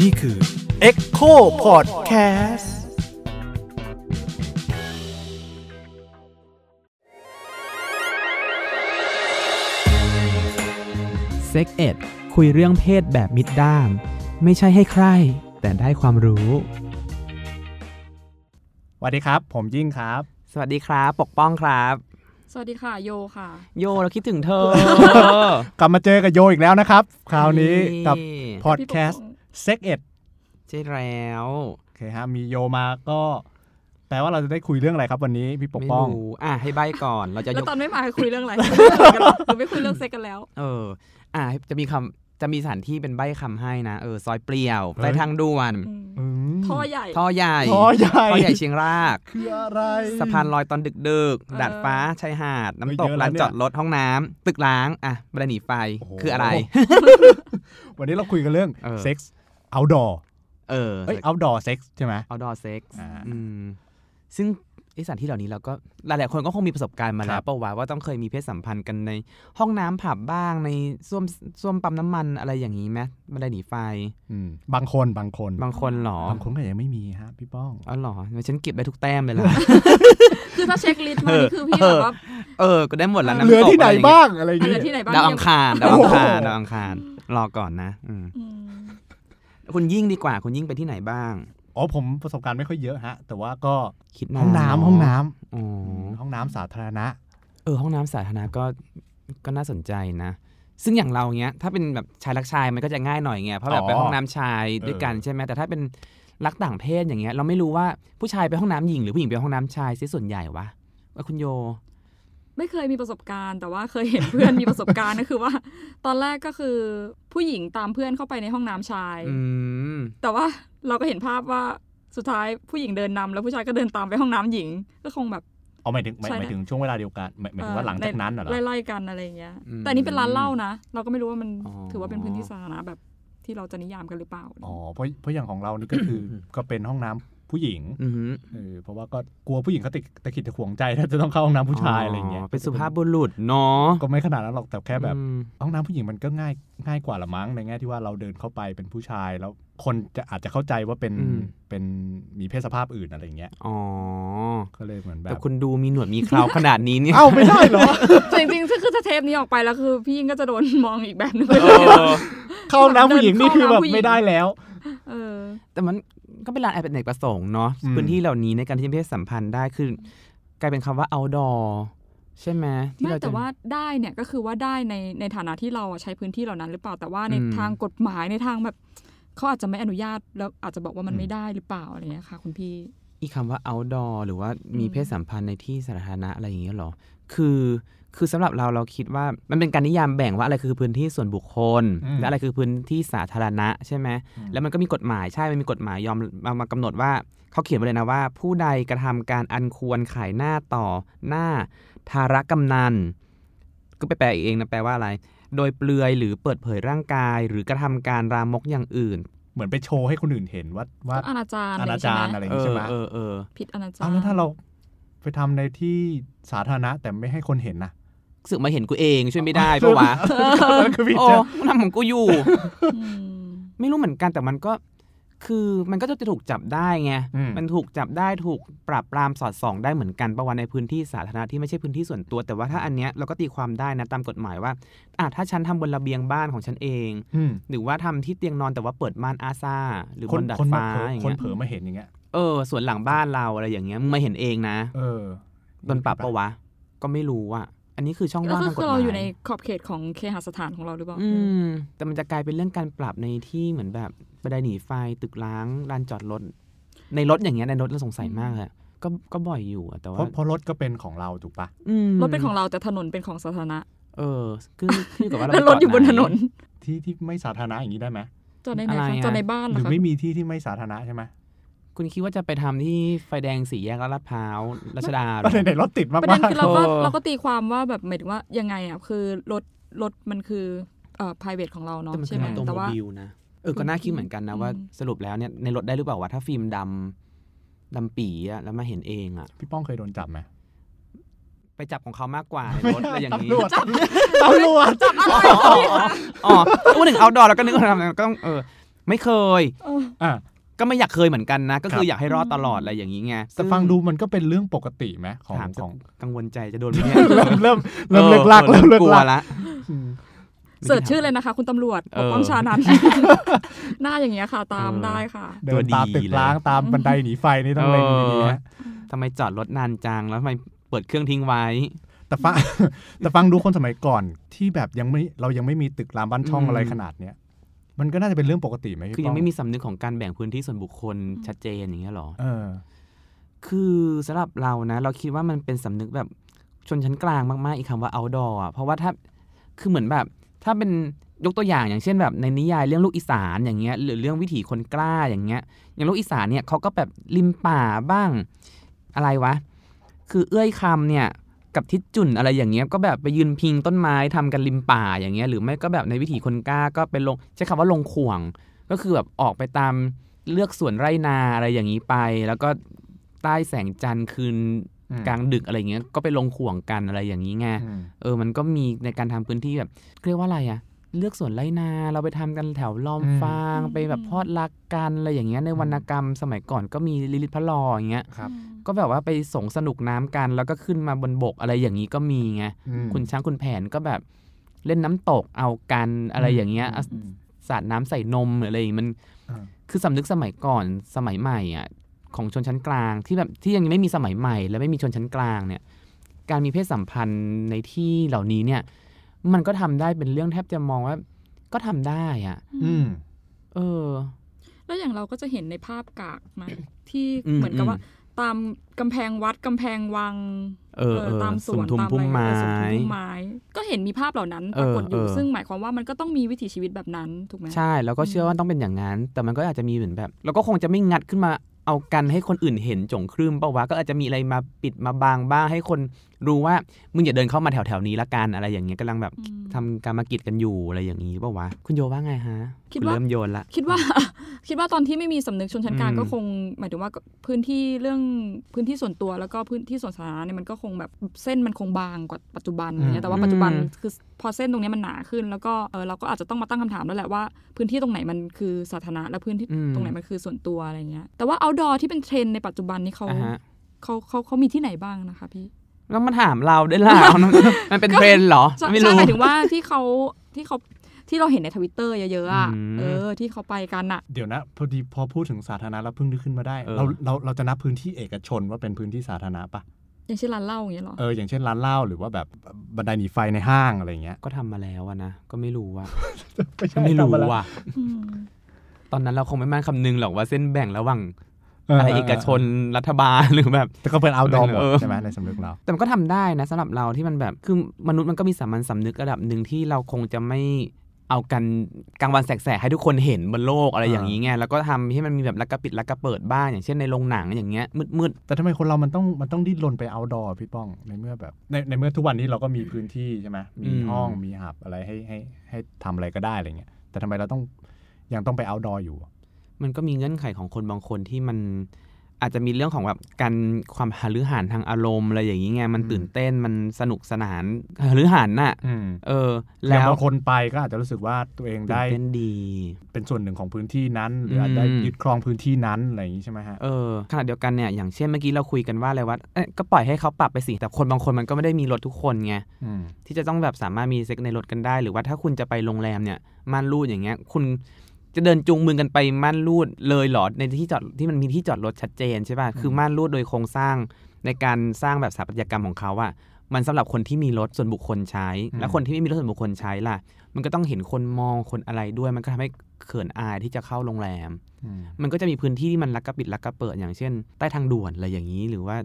นี่คือ Echo Podcast เซ็กเอ็ดคุยเรื่องเพศแบบมิดด้าม ไม่ใช่ให้ใคร แต่ได้ความรู้สวัสดีครับ ผมยิ่งครับ สวัสดีครับ ปกป้องครับ สวัสดีค่ะโยค่ะ โยเราคิดถึงเธอ กลับมาเจอกับโยอีกแล้วนะครับ คราวนี้กับนี่ podcast SEXed ใช่แล้วโอเคฮะมีโยมาก็แปลว่าเราจะได้คุยเรื่องอะไรครับวันนี้พี่ปกไม่ป้องรู้อะให้ใบ้ก่อนเราจะแล้ยวกตอนไม่มาคุยเรื่องอะไรคุยเรื่องอะไรกันหรอหรือไม่คุยเรื่องเซ็กส์กันแล้ว เออ อะจะมีคำ จะมีสถานที่เป็นใบ้คำให้นะเออซอยเปลี่ยวเฮ้ยใต้ทางด่วนอืมอืมท่อใหญ่ท่อใหญ่ท่อใหญ่ท่อใหญ่เชียงรากคืออะไรสะพานลอยตอนดึกดึกๆเออดาดฟ้าชายหาด น้ำตกเยอะแล้วลานเนี่ยจอดรถห้องน้ำตึกร้างอะบันไดหนีไฟโอ้โหคืออะไร วันนี้เราคุยกันเรื่องเออ sex outdoor เออเอ้ย outdoor์เซ็กซ์ใช่ไหม outdoor sex อ่าอืมซึ่งไอ สถานที่เหล่านี้เราก็หลายๆคนก็คงมีประสบการณ์มาแล้ครับเปล่าวะว่าต้องเคยมีเพศสัมพันธ์กันในห้องน้ำผับบ้างในส้วมส้วมปั๊มน้ำมันอะไรอย่างนี้ไหมบันไดหนีไฟอืมบางคนบางคน บางคนเหรอบางคนก็ยังไม่มีฮะพี่ป้องอ๋อเหรอฉันเก็บได้ทุกแต้มเลยล่ะคือถ้า checklist์มานี่คือพี่แบบว่าเออก็ได้หมดแล้วน้ำเหลือตกที่ไหนอะรย่เงี้ยบ้างอะไรอย่างเหลืเงี้อยที่ไหนบ้างดาวอังคารดาวอังคารโอ้โหดาวอังคารรอก่อนนะอืมอืมคุณยิ่งดีกว่าคุณยิ่งไปที่ไหนบ้าง อ๋อผมประสบการณ์ไม่ค่อยเยอะฮะ แต่ว่าก็คิดห้องน้ำห้องน้ำอ๋อห้องน้ำสาธารณะ เออห้องน้ำสาธารณะก็ก็น่าสนใจนะ ซึ่งอย่างเราเนี้ย ถ้าเป็นแบบชายรักชายมันก็จะง่ายหน่อยไงเพราะแบบอ๋อไปห้องน้ำชายเออด้วยกันใช่ไหมแต่ถ้าเป็นรักต่างเพศอย่างเงี้ย เราไม่รู้ว่าผู้ชายไปห้องน้ำหญิงหรือผู้หญิงไปห้องน้ำชายซิส่วนใหญ่วะว่าคุณโย ไม่เคยมีประสบการณ์ แต่ว่าเคยเห็นเพื่อนมีประสบการณ์ก็คือว่า ตอนแรกก็คือผู้หญิงตามเพื่อนเข้าไปในห้องน้ำชายอืมแต่ว่า เราก็เห็นภาพว่าสุดท้ายผู้หญิงเดินนำแล้วผู้ชายก็เดินตามไปห้องน้ำหญิง ก็คงแบบเอาหมายถึงหมายใช่นะหมายถึงช่วงเวลาเดียวกันหมายหมายถึงว่าหลังจากนั้นน่ะเหรอไล่ๆกันอะไรอย่างเงี้ยอืมแต่อันนี้เป็นร้านเหล้านะ เราก็ไม่รู้ว่ามันอ๋อถือว่าเป็นพื้นที่สาธารณะแบบที่เราจะนิยามกันหรือเปล่า อ๋อ เพราะเพราะอย่างของเรานี่ก็คือก็เป็นห้องน้ำ ผู้หญิงอือหือเออเพราะว่าก็กลัวผู้หญิงเขาติดตะขิดตะขวงใจถ้าจะต้องเข้าห้องน้ำผู้ชายอะไรอย่างเงี้ยเป็นสุภาพบุรุษเนาะก็ไม่ขนาดนั้นหรอกแต่แค่แบบอืมห้องน้ำผู้หญิงมันก็ง่ายง่ายกว่าละมั้งในแง่ที่ว่าเราเดินเข้าไปเป็นผู้ชายแล้วคนจะอาจจะเข้าใจว่าเป็นเป็นมีเพศสภาพอื่นอะไรอย่างเงี้ย อ๋อ ก็เลยเหมือนแบแต่บคุณดูมีหนวดมีเคราขนาดนี้เนี่ย เอ้าไม่ได้เหรอแต่จริงๆถ้าคือถ้าเทปนี้ออกไปแล้วคือ พี่ยิ่งก็จะโดนมองอีกแบบนึงเออเข้าห้องน้ำผู้หญิงนี่คือแบบไม่ได้แล้ว เออ แต่มัน ก็เป็นร้านแอบเป็นเอกประสงค์เนาะอืมพื้นที่เหล่านี้ในการที่จะมีเพศสัมพันธ์ได้คือกลายเป็นคำว่า outdoor ใช่ไหมที่ไม่เราจะแต่ว่าได้เนี่ยก็คือว่าได้ในในฐานะที่เราอะใช้พื้นที่เหล่านั้นหรือเปล่าแต่ว่าในอืมทางกฎหมายในทางแบบเขาอาจจะไม่อนุญาตแล้วอาจจะบอกว่ามันอืมไม่ได้หรือเปล่าอะไรเงี้ยค่ะคุณพี่ อีคำว่า outdoor หรือว่ามีอืมเพศสัมพันธ์ในที่สาธารณะอะไรอย่างเงี้ยเหรอ คือคือสำหรับเราเราคิดว่ามันเป็นการนิยามแบ่งว่าอะไรคือพื้นที่ส่วนบุคคลอืมและอะไรคือพื้นที่สาธารณะใช่ไหมอืมแล้วมันก็มีกฎหมายใช่ มันมีกฎหมายยอมมามากำหนดว่าเขาเขียนไว้เลยนะว่า ผู้ใดกระทำการอันควรขายหน้าต่อหน้าทารกำนัน ก็ไปแปลเองนะแปลว่าอะไร โดยเปลือยหรือเปิดเผยร่างกาย หรือกระทำการรามกอย่างอื่นเห มือนไปโชว์ให้คนอื่นเห็นว่าว่าก็อนาจารอนาจารอะไรอย่างเองี้อใช่ไหมเออเออผิดอนาจารเอาแล้วถ้าเราไปทำในที่สาธารณะแต่ไม่ให้คนเห็นนะสึกมาเห็นกูเองช่วยไม่ได้ปะวะนั่นคือผิดโอ้ใช่ไหมมันทำของกูอยู่อืมไม่รู้เหมือนกันแต่มันก็ คือมันก็จะถูกจับได้ไงอืมมันถูกจับได้ถูกปราบปรามสอดส่องได้เหมือนกันประวันในพื้นที่สาธารณะที่ไม่ใช่พื้นที่ส่วนตัว แต่ว่าถ้าอันเนี้ยเราก็ตีความได้นะตามกฎหมายว่าอะถ้าฉันทำบนระเบียงบ้านของฉันเองอืมหรือว่าทำที่เตียงนอนแต่ว่าเปิดม่านอาซาหรือบคนนดาดคนมาฟ้าเผลออย่างคนเงี้ยเผลอมาเห็นอย่างเงี้ยเออส่วนหลังบ้านเราอะไรอย่างเงี้ยมึงมาเห็นเองนะ เออโดนปรับปะวะ ก็ไม่รู้อะอันนี้คือช่องก็ว่างคือทางกคืฎอหเรามายอยู่ในขอบเขตของเคหสถานของเราหรือเปล่า อืม แต่มันจะกลายเป็นเรื่องการปรับในที่เหมือนแบบ บันไดหนีไฟตึกล้างลานจอดรถ ในรถอย่างเงี้ยในรถเราสงสัยมากเลยอะก็ก็บ่อยอยู่อะแต่เพว่าราะเพราะรถก็เป็นของเราถูกปะอืมรถเป็นของเราแต่ถนนเป็นของสาธารณะ เออคือคือกับว่าเราแล้วรถอยู่บนถนนที่ที่ไม่สาธารณะอย่างนี้ได้ไหมจอดในไหนอะไรคะอะจอดในบ้านหเหรรืออคะไม่มีที่ที่ไม่สาธารณะใช่ไหมคุณคิดว่าจะไปทำที่ไฟแดงสี่แยกลาดพร้าวรัชดาเหรอก็ในในรถติดมากประเด็นมากคือเราก็เออเราก็ตีความว่าแบบหมายถึงว่ายังไงอะคือรถรถมันคือเอ่อ private ของเราเนาะแต่มันคืใช่ไหม automobile แต่ว่านะ เออก็น่าคิดเหมือนกันนะว่าอืมสรุปแล้วเนี่ยในรถได้หรือเปล่าว่าถ้าฟิล์มดำดำปี๋อะแล้วมาเห็นเองอะพี่ป้องเคยโดนจับไหมไปไปจับของเขามากกว่าในรถอะไรอย่างนี้ตำรวจตำรวจอ๋ออ๋อพูดถึงเอาดอแล้วก็นึกว่าทำก็ต้องเออ ไม่เคยเอออะก็ไม่อยากเคยเหมือนกันนะ ก็คืครัอบอยากให้รอดตลอดอะไรอย่างนี้ไงแต่ฟังดูมันก็เป็นเรื่องปกติไหมของถามของกังวลใจจะโดนไหมเนี่ยเริ่มเริ่มเริ่มเลิกลากออเริ่มเลิกกลัวลากละอืม เสิร์ชชื่อเลยนะคะ คุณตำรวจเอปอกป้องชานันหน้าอย่างเงี้ยค่ะ ตามเออได้ค่ะ เดินตามตึกร้างตามบันไดหนีไฟนี่ต้องเล็งดีๆฮะทำไมจอดรถนานจังแล้วทำไมเปิดเครื่องทิ้งไว้ แต่ฟังแต่ฟังดูคนสมัยก่อนที่แบบยังไม่เรายังไม่มีตึกรามบ้านช่องอืมอะไรขนาดเนี้ยมันก็น่าจะเป็นเรื่องปกติไหมพี่คือยังป้ไม่มีสำนึกของการแบ่งพื้นที่ส่วนบุคคลชัดเจนอย่างเงี้ยหรอเออ คือสำหรับเรานะ เราคิดว่ามันเป็นสำนึกแบบชนชั้นกลางมากๆอีกคำว่า outdoor อะเพราะว่าถ้าคือเหมือนแบบ ถ้าเป็นยกตัวอย่างอย่างเช่นแบบในนิยายเรื่องลูกอีสานอย่างเงี้ยหรือเรื่องวิถีคนกล้าอย่างเงี้ย อย่างลูกอีสานเนี่ยเขาก็แบบริมป่าบ้างอะไรวะ คือเอื้อยคำเนี่ยกับทิศจุ่นอะไรอย่างเงี้ยก็แบบไปยืนพิงต้นไม้ทำกันริมป่าอย่างเงี้ยหรือไม่ก็แบบในวิถีคนกล้าก็เป็นลงใช้คำว่าลงข่วง ก็คือแบบออกไปตามเลือกสวนไร่นาอะไรอย่างนี้ไป แล้วก็ใต้แสงจันทร์คืน กลางดึกอะไรเงี้ยก็ไปลงข่วงกันอะไรอย่างนี้ไงอืมเออมันก็มีในการทำพื้นที่แบบเรียกว่าอะไรอะเลือกสวนไร่นาเราไปทำกันแถวล้อมอืมฟางไปแบบพอดรักกันอะไรอย่างเงี้ยในวรรณกรรมสมัยก่อนก็มีลิลิตพระลออย่างเงี้ยครับก็แบบว่าไปสงสนุกน้ำกัน แล้วก็ขึ้นมาบนบกอะไรอย่างนี้ก็มีไงอืมคุณช้างคุณแผนก็แบบเล่นน้ำตกเอากันอะไรอย่างเงี้ยอืมอืมสาดน้ำใส่นมหรืออะไรอย่างงี้มันอ่าคือสำนึกสมัยก่อนสมัยใหม่อะ ของชนชั้นกลางที่แบบที่ยังไม่มีสมัยใหม่ และไม่มีชนชั้นกลางเนี่ยการมีเพศสัมพันธ์ในที่เหล่านี้เนี่ยมันก็ทำได้เป็นเรื่องแทบจะมองว่า ก็ทำได้อะ อืม เออ แล้วอย่างเราก็จะเห็นในภาพกากมาที่อืมเหมือนกับอืมว่า ตามกำแพงวัดกำแพงวัง เออเออตามสวนทุมตามพุ่มอะไรไม้เออสวนพุ่มไม้ ก็เห็นมีภาพเหล่านั้นปรากฏอยู่เออเออซึ่งหมายความว่ามันก็ต้องมีวิถีชีวิตแบบนั้นถูกไหมใช่ แล้วก็เชื่อว่าต้องเป็นอย่างนั้น แต่มันก็อาจจะมีเหมือนแบบเราก็คงจะไม่งัดขึ้นมา เอากันให้คนอื่นเห็นจงครึ่มเปล่าวะก็อาจจะมีอะไรมาปิดมาบางบ้างให้คน รู้ว่ามึงอย่าเดินเข้ามาแถวแถวๆนี้ละกันอะไรอย่างเงี้ยกำลังแบบอืมทำการมากิจกันอยู่อะไรอย่างนี้เปล่าวะคุณโยว่าไงฮะคิดว่าณเริ่มโยนละคิดว่า คิดว่าตอนที่ไม่มีสำนึกชนชั้นกลางอืมก็คง หมายถึงว่าพื้นที่เรื่องพื้นที่ส่วนตัวแล้วก็พื้นที่ส่วนสาธารณะเนี่ยมันก็คงแบบเส้นมันคงบางกว่าปัจจุบันอย่างเงี้ยแต่ว่าปัจจุบันคือพอเส้นตรงเนี้ยมันหนาขึ้น แล้วก็เออเราก็อาจจะต้องมาตั้งคำถามแล้วแหละว่าพื้นที่ตรงไหนมันคือสาธารณะและพื้นที่อืมตรงไหนมันคือส่วนตัวอะไรเงี้ยแต่ว่า outdoor ที่เป็นเทรนด์ในปัจจุบันนี้เขาอ่าฮะเขาเขาเขามีที่ไหนบ้างนะคะพี่ แล้วมาถามเราด้วยล่ะ มันเป็นเทรนด์เหรอใช่ไม่ใช่รู้หมายถึงว่าที่เขาที่เขาที่เราเห็นในทวิตเตอร์เยอะๆอะอืมเออ ที่เขาไปกันอะ เดี๋ยวนะ พอดีพอพูดถึงสาธารณะแล้วเพิ่งนึกขึ้นมาได้เออเราเราเราจะนับพื้นที่เอกชนว่าเป็นพื้นที่สาธารณะปะอย่างเช่นร้านเหล้าอย่างเงี้ยเหรอ เออ อย่างเช่นร้านเหล้าหรือว่าแบบบันไดหนีไฟในห้างอะไรเงี้ย ก็ทำมาแล้วอะนะ ก็ไม่รู้ว่า ไม่ใช่ไม่รู้ทำอะว่ะมตอนนั้นเราคงไม่มั่นคำนึงหรอกว่าเส้นแบ่งระหว่างเอออะไรเอกชนรัฐบาลหรือแบบแต่ก็เป็น outdoor หมดเออใช่ไหมในสำนึกเรา แต่มันก็ทำได้นะสำหรับเราที่มันแบบคือมนุษย์มันก็มีสามัญสำนึกระดับหนึ่งที่เราคงจะไม่เอากันกลางวันแสกๆให้ทุกคนเห็นบนโลกอะไรอย่างนี้ไงแล้วก็ทำให้มันมีแบบลักกระปิดลักกระเปิดบ้างอย่างเช่นในโรงหนังอย่างเงี้ยมืดแต่ทำไมคนเรามันต้องมันต้องดิ้นรนไป outdoor พี่ป้องในเมื่อแบบในในเมื่อทุกวันนี้เราก็มีพื้นที่ใช่ไหมมีห้องมีหับอะไรให้ให้ให้ทำอะไรก็ได้อะไรเงี้ยแต่ทำไมเราต้องยังต้องไป outdoor อยู่ๆ มันก็มีเงื่อนไขของคนบางคนที่มันอาจจะมีเรื่องของแบบการความหฤหันทางอารมณ์อะไรอย่างนี้ไงมันอืมตื่นเต้นมันสนุกสนานหฤหันน่ะอืมเออ แล้แล้ววบางคนไปก็อาจจะรู้สึกว่าตัวเองตื่ได้นเต้นดี เป็นส่วนหนึ่งของพื้นที่นั้นหรืออาจจะอืมยึดครองพื้นที่นั้นอะไรอย่างนี้ใช่ไหมฮะเออขณะเดียวกันเนี่ยอย่างเช่นเมื่อกี้เราคุยกันว่าอะไรว่าเอ๊ะก็ปล่อยให้เขาปรับไปสิแต่คนบางคนมันก็ไม่ได้มีรถทุกคนไงอืมที่จะต้องแบบสามารถมีเซ็กในรถกันได้ หรือว่าถ้าคุณจะไปโรงแรมเนี่ยม่านรูดอย่างเงี้ย คุณ จะเดินจูงมือกันไปม่านรูดเลยเหรอในที่จอดที่มันมีที่จอดรถชัดเจนใช่ป่ะคือม่านรูดโดยโครงสร้างในการสร้างแบบสถาปัตยกรรมของเขาอะมันสำหรับคนที่มีรถส่วนบุคคลใช้ แล้วคนที่ไม่มีรถส่วนบุคคลใช้ล่ะ มันก็ต้องเห็นคนมองคนอะไรด้วย มันก็ทำให้เขินอายที่จะเข้าโรงแรมอืมมันก็จะมีพื้นที่ที่มันลักกระปิดลักกระเปิดอย่างเช่น ใต้ทางด่วนอะไรอย่างนี้ หรือว่า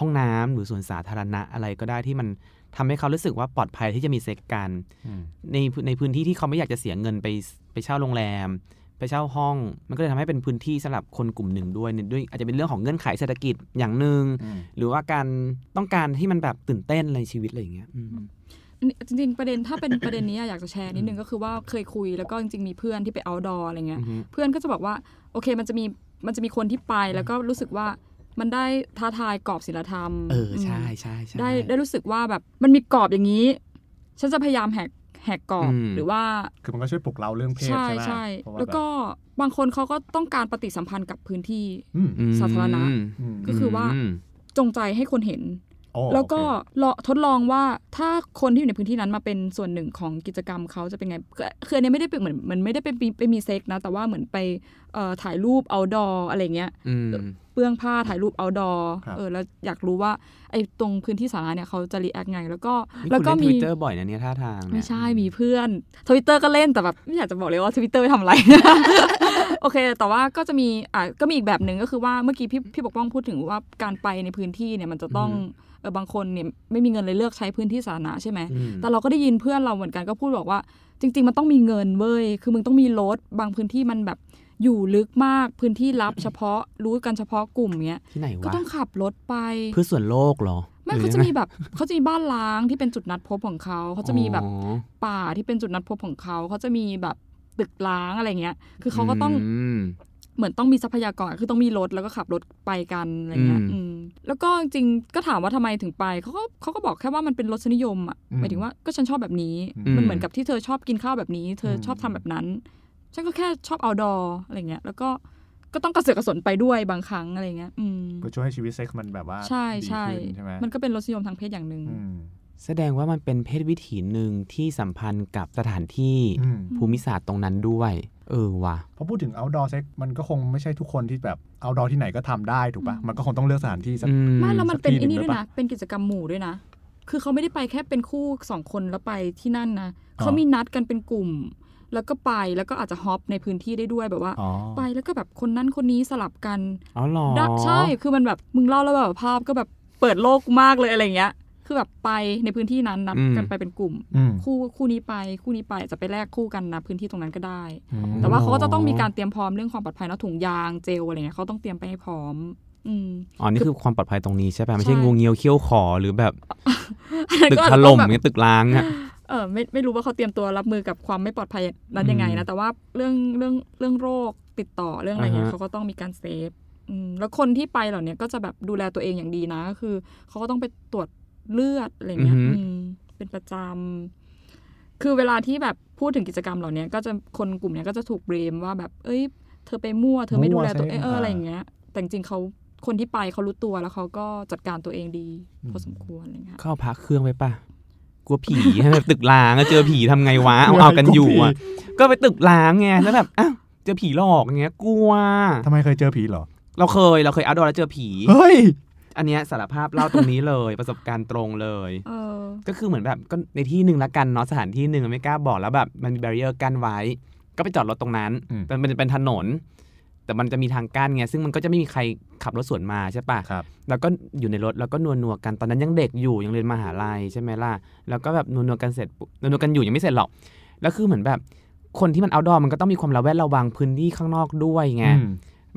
ห้องน้ำหรือสวนสาธารณะอะไรก็ได้ที่มัน ทำให้เขารู้สึกว่าปลอดภัยที่จะมีเซ็กกันอืมในในพื้นที่ที่เขาไม่อยากจะเสียเงินไปไปเช่าโรงแรม ไปเช่าห้อง มันก็เลยทำให้เป็นพื้นที่สำหรับคนกลุ่มหนึ่งด้วยเนี่ยด้วย อาจจะเป็นเรื่องของเงื่อนไขเศรษฐกิจอย่างหนึ่งอืมหรือว่าการต้องการที่มันแบบตื่นเต้นในชีวิตอะไรอย่างเงี้ยอืมจริงๆประเด็นถ้าเป็นประเด็นนี้อะอยากจะแชร์นิดนึงก็คือว่าเคยคุยแล้วก็จริงๆมีเพื่อนที่ไป outdoor อะไรเงี้ยอือฮึเพื่อนก็จะบอกว่าโอเคมันจะมีมันจะมีคนที่ไปแล้วก็รู้สึกว่า มันได้ท้าทายกรอบศีลธรรม เออมใช่ใช่ใช่ได้ได้รู้สึกว่าแบบมันมีกรอบอย่างนี้ ฉันจะพยายามแหกแหกกรอบอืมหรือว่า คือมันก็ช่วยปลุกเราเรื่องเพศใช่ใช่ไหมใช่เพราะาแล้วก็บางคนเขาก็ต้องการปฏิสัมพันธ์กับพื้นที่อืมอืมสาธารณะอืมก็คือว่ามจงใจให้คนเห็นโอ้แล้วก็โอเคลองทดลองว่าถ้าคนที่อยู่ในพื้นที่นั้นมาเป็นส่วนหนึ่งของกิจกรรมเขาจะเป็นไงคือคืออันเนี้ยไม่ได้เป็นเหมือนมันไม่ได้ไปมีไปมีเซ็กส์นะ แต่ว่าเหมือนไปเอ่อ ถ่ายรูป outdoor อะไรเงี้ยอืมเปลื้องผ้าถ่ายรูป outdoor ครับเออแล้วอยากรู้ว่าไอ้ตรงพื้นที่สาธารณะเนี่ยเขาจะ react ไง แล้วก็นี่แล้วคุณก็เล่นทมีวิตเตอร์บ่อยนะเนี่ยท่าทางเนี่ยไม่ใช่มีเพื่อนทวิตเตอร์ก็เล่นแต่แบบไม่อยากจะบอกเลยว่าทวิตเตอร์ไปทำอะไรโอเค แต่ว่าก็จะมีอะก็มีอีกแบบหนึ่งก็คือว่าเมื่อกี้พี่พี่ปกป้องพูดถึงว่าการไปในพื้นที่เนี่ยมันจะต้องเออบางคนเนี่ยไม่มีเงินเลยเลือกใช้พื้นที่สาธารณะใช่ไหมอืมแต่เราก็ได้ยินเพื่อนเราเหมือนกันก็พูดบอกว่า จริง ๆ มันต้องมีเงินเว้ย คือมึงต้องมีรถบางพื้นที่มันแบบ อยู่ลึกมากพื้นที่ลับเฉพาะรู้กันเฉพาะกลุ่มเนี้ยที่ไหนก็วะต้องขับรถไปเพื่อส่วนโลกเหรอไม่หรือเขาจะยังมีไงแบบเขาจะมีบ้านล้างที่เป็นจุดนัดพบของเขาเขาจะมีแบบอ๋อป่าที่เป็นจุดนัดพบของเขาเขาจะมีแบบตึกล้างอะไรเงี้ย คือเขาก็ต้องมเหมือนต้องมีทรัพยากรคือต้องมีรถแล้วก็ขับรถไปกันอะไรเงี้ยอืมอืมแล้วก็จริงๆก็ถามว่าทำไมถึงไปเขาก็เขาก็บอกแค่ว่ามันเป็นรสนิยมอะหมายถึงว่าก็ฉันชอบแบบนี้ มันเหมือนกับที่เธอชอบกินข้าวแบบนี้ เธอชอบทำแบบนั้น ฉันก็แค่ชอบเอาดออะไรเงี้ย แล้วก็ก็ต้องกระเสือกกระสนไปด้วยบางครั้งอะไรเงี้ยอืมเพื่อช่วยให้ชีวิตเซ็กซ์มันแบบว่าใช่ดีใช่ขึ้นใช่ไหมมันก็เป็นรสนิยมทางเพศอย่างหนึ่งอืมแสดงว่ามันเป็นเพศวิถีหนึ่งที่สัมพันธ์กับสถานที่อืมภูมิศาสตร์ตรงนั้นด้วย เออว่ะพอพูดถึง outdoor sex มันก็คงไม่ใช่ทุกคนที่แบบ outdoor ที่ไหนก็ทำได้ถูกปะมันก็คงต้องเลือกสถานที่สักอืมไม่แล้วมันเป็นสักที่ไอ้นี่หนึ่ด้งวยหรือนะเปล่าเป็นกิจกรรมหมู่ด้วยนะ คือเขาไม่ได้ไปแค่เป็นคู่สองคนแล้วไปที่นั่นนะอ๋อเขามีนัดกันเป็นกลุ่ม แล้วก็ไปแล้วก็อาจจะฮอปในพื้นที่ได้ด้วยแบบว่าอ๋อไปแล้วก็แบบคนนั้นคนนี้สลับกันอ๋อเหรอได้ใช่คือมันแบบมึงเล่าแล้วแบบภาพก็แบบเปิดโลกมากเลยอะไรเงี้ย คือแบบไปในพื้นที่นั้นนัดกันไปเป็นกลุ่มอืมคู่คู่นี้ไปคู่นี้ไปจะไปแลกคู่กันนะพื้นที่ตรงนั้นก็ได้อืมแต่ว่าเขาก็จะต้องมีการเตรียมพร้อมเรื่องความปลอดภัยเนาะถุงยางเจลอะไรเงี้ยเขาต้องเตรียมไปให้พร้อมอืมอ๋อ นี่คือความปลอดภัยตรงนี้ใช่ป่ะ ไม่ใช่ใช่งูเงี้ยวเขี้ยวขอหรือแบบ ตึกก็อาจถจะล่มต้องแบบเนี่ยตึกล้างอะ เออไม่ไม่รู้ว่าเขาเตรียมตัวรับมือกับความไม่ปลอดภัยนั้นยังไงอืนะมแต่ว่าเรื่องเรื่องเรื่องโรคติดต่อเรื่องอะไรเงี้ยอ่าฮะเขาก็ต้องมีการเซฟอืมแล้วคนที่ไปเหล่าเนี้ยก็จะแบบดูแลตัวเองอย่างดีนะก็คือเขาก็ต้องไปตรวจเลือดอะไรเงี้ยอืมเป็นประจำคือเวลาที่แบบพูดถึงกิจกรรมเหล่าเนี้ยก็จะคนกลุ่มเนี้ยก็จะถูกเบรมว่าแบบ เอ้ย เธอไปมั่วเธอไม่ดูแลตัวเองเอออะไรอย่างเงี้ย แต่จริงๆเขาคนที่ไปเขารู้ตัวแล้วเขาก็จัดการตัวเองดี พอสมควรอะไรเงี้ยเข้าพักเครื่องไปป่ะ กลัวผีให้แบบตึกล้างอะเจอผีทำไงวะเอาเอากันอยู่อะก็ไปตึกล้างไงแล้วแบบอ้าวเจอผีหลอกอย่างเงี้ยกลัวทำไมเคยเจอผีเหรอ เราเคยเราเคยเอาดอแล้วเจอผีเฮ้ยอันเนี้ยสารภาพเล่าตรงนี้เลยประสบการณ์ตรงเลยเออก็คือเหมือนแบบก็ในที่หนึ่งละกันเนาะสถานที่หนึ่งไม่กล้าบอกแล้วแบบมันมีแบร r เ e อร์กั้นไว้ ก็ไปจอดรถตรงนั้นอืมมันเป็นเป็นถนน แต่มันจะมีทางกั้นไงซึ่งมันก็จะไม่มีใครขับรถสวนมาใช่ปะครับแล้วก็อยู่ในรถแล้วก็นัวนัวๆกันตอนนั้นยังเด็กอยู่ยังเรียนมหาลัยใช่ไหมล่ะแล้วก็แบบนัวนัวๆกันเสร็จปุ๊บนัวนัวๆกันอยู่ยังไม่เสร็จหรอกแล้วคือเหมือนแบบ คนที่มันเอาดอมันก็ต้องมีความระแวดระวังพื้นที่ข้างนอกด้วยไงอืม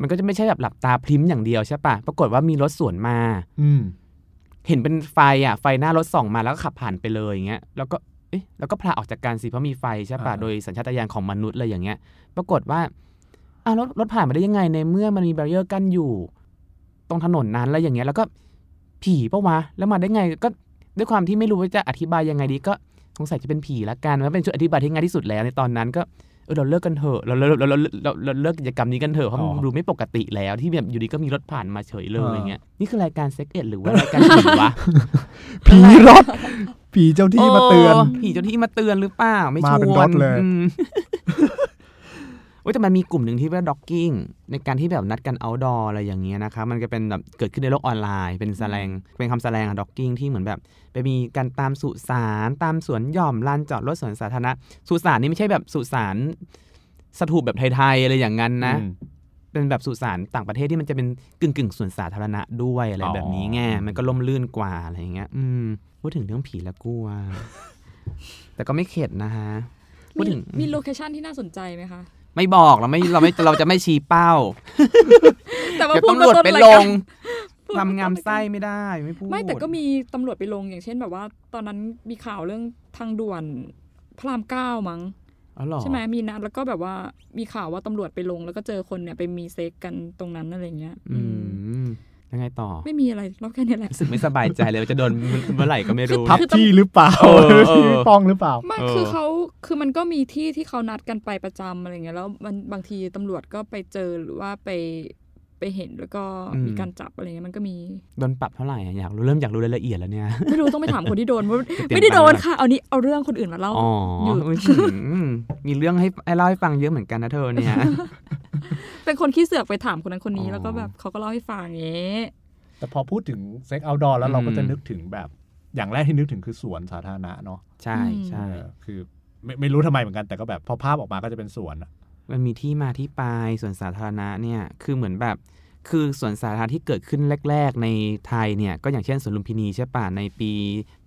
มันก็จะไม่ใช่แบบหลับตาพริ้มอย่างเดียวใช่ปะปรากฏว่ามีรถสวนมาอืมเห็นเป็นไฟอะไฟหน้ารถส่องมาแล้วก็ขับผ่านไปเลยอย่างเงี้ยแล้วก็เอ๊ะแล้วก็พลาออกจากการสิเพราะมีไฟใช่ปะอ่าโดยสัญชาตญาณของมนุษย์อะไรอย่างเงี้ย ปรากฏว่า อ้าวรถรถผ่านมาได้ยังไงในเมื่อมันมีแบร r เ e อร์กั้นอยู่ ตรงถนนนั้นแล้วอย่างเงี้ยแล้วก็ผีปะวะแล้วมาได้ไงก็ด้วยความที่ไม่รู้ว่าจะอธิบายยังไงดีก็สงสัยจะเป็นผีละกันมันเป็นชุดอธิบายที่ง่ายที่สุดแล้วในตอนนั้นก็เออเราเลิกกันเถอะเราเราเราเราเราเราเลิกกิจกรรมนี้กันเถอะเพราะมันดูไม่ปกติแล้วที่แบบอยู่ดีก็มีรถผ่านมาเฉยเลยอย่างเงี้ยนี่คือรายการ SEXed หรือว่ารายการผีวะผีรถผีเจ้าที่มาเตือนผีเจ้าที่มาเตือนหรือเปล่าไม่ชมาวนเป็นรถเลย อืมโอ้ยแต่มันมีกลุ่มหนึ่งที่เรียกว่าด็อกกิ้งในการที่แบบนัดกันเอาดออะไรอย่างเงี้ยนะคะมันก็เป็นแบบเกิดขึ้นในโลกออนไลน์ เป็นแสลงเป็นคำแสลงอะด็อกกิ้งที่เหมือนแบบไปมีการตามสุสานตามสวนหย่อมลานจอดรถสวนสาธารณะสุสานนี่ไม่ใช่แบบสุสานสถูปแบบไทยๆอะไรอย่างนั้นนะอืมเป็นแบบสุสานต่างประเทศที่มันจะเป็นกึ่งกึ่งๆสวนสาธารณะด้วยอะไรอ๋อแบบนี้ไงมันก็ล่มลื่นกว่าอะไรอย่างเงี้ย อืมพูดถึงเรื่องผีแล้วกลัวแต่ก็ไม่เข็ดนะฮะพูมีดถึงมีโลเคชันที่น่าสนใจไหมคะ ไม่บอกเราไม่เราไม่เราจะไม่ชี้เป้าแต่ว่าเดี๋ยวพูดตำรวจมาต้นไปรายลการงพูดทำงามไส้ไม่ได้ไม่พูดไม่แต่ก็มีตำรวจไปลงอย่างเช่นแบบว่า ตอนนั้นมีข่าวเรื่องทางด่วนพระรามเก้ามั้งอ๋อเหรอใช่ไหมมีนะแล้วก็แบบว่ามีข่าวว่าตำรวจไปลง แล้วก็เจอคนเนี่ยไปมีเซ็กกันตรงนั้นอะไรเงี้ย อือืมม ยังไงต่อ ไม่มีอะไรเล่าแค่นี้แหละรู้สึกไม่สบายใจเลยว่าจะโดนเมื่อไหร่ก็ไม่รู้ทับคือต้องที่หรือเปล่าเออเออพี่ป้องหรือเปล่าไม่เออคือเขาคือมันก็มีที่ที่เขานัดกันไปประจำอะไรเงี้ยแล้วมันบางทีตำรวจก็ไปเจอหรือว่าไป ไปเห็นแล้วก็มีการจับอะไรเงี้ยมันก็มีโดนปรับเท่าไหร่อะอยากรู้เริ่มอยากรู้รายละเอียดแล้วเนี่ยไม่รู้ต้องไปถามคนที่โดนว่าเตรียมไม่ได้โดนตังค์ค่ะเอานี้เอาเรื่องคนอื่นมาเล่าอ๋ออยู่อุ๊ยอืมมีเรื่องให้ให้เล่าให้ฟังเยอะเหมือนกันนะเธอเนี่ยเป็นคนขี้เสือกไปถามคนนั้นคนนี้อ๋อแล้วก็แบบเขาก็เล่าให้ฟังอย่างเงี้ยแต่พอพูดถึงเซ็กเอาดอร์แล้วเราก็จะอืมนึกถึงแบบอย่างแรกที่นึกถึงคือสวนสาธารณะเนาะใช่ใช่เออคือไม่ไม่รู้ทำไมเหมือนกันแต่ก็แบบพอภาพออกมาก็จะเป็นสวนอะมันมีที่มาที่ไปสวนสาธารณะเนี่ย คือเหมือนแบบ คือสวนสาธารณะที่เกิดขึ้นแรก ๆ ในไทยเนี่ยก็อย่างเช่นสวนลุมพินีใช่ป่ะในปี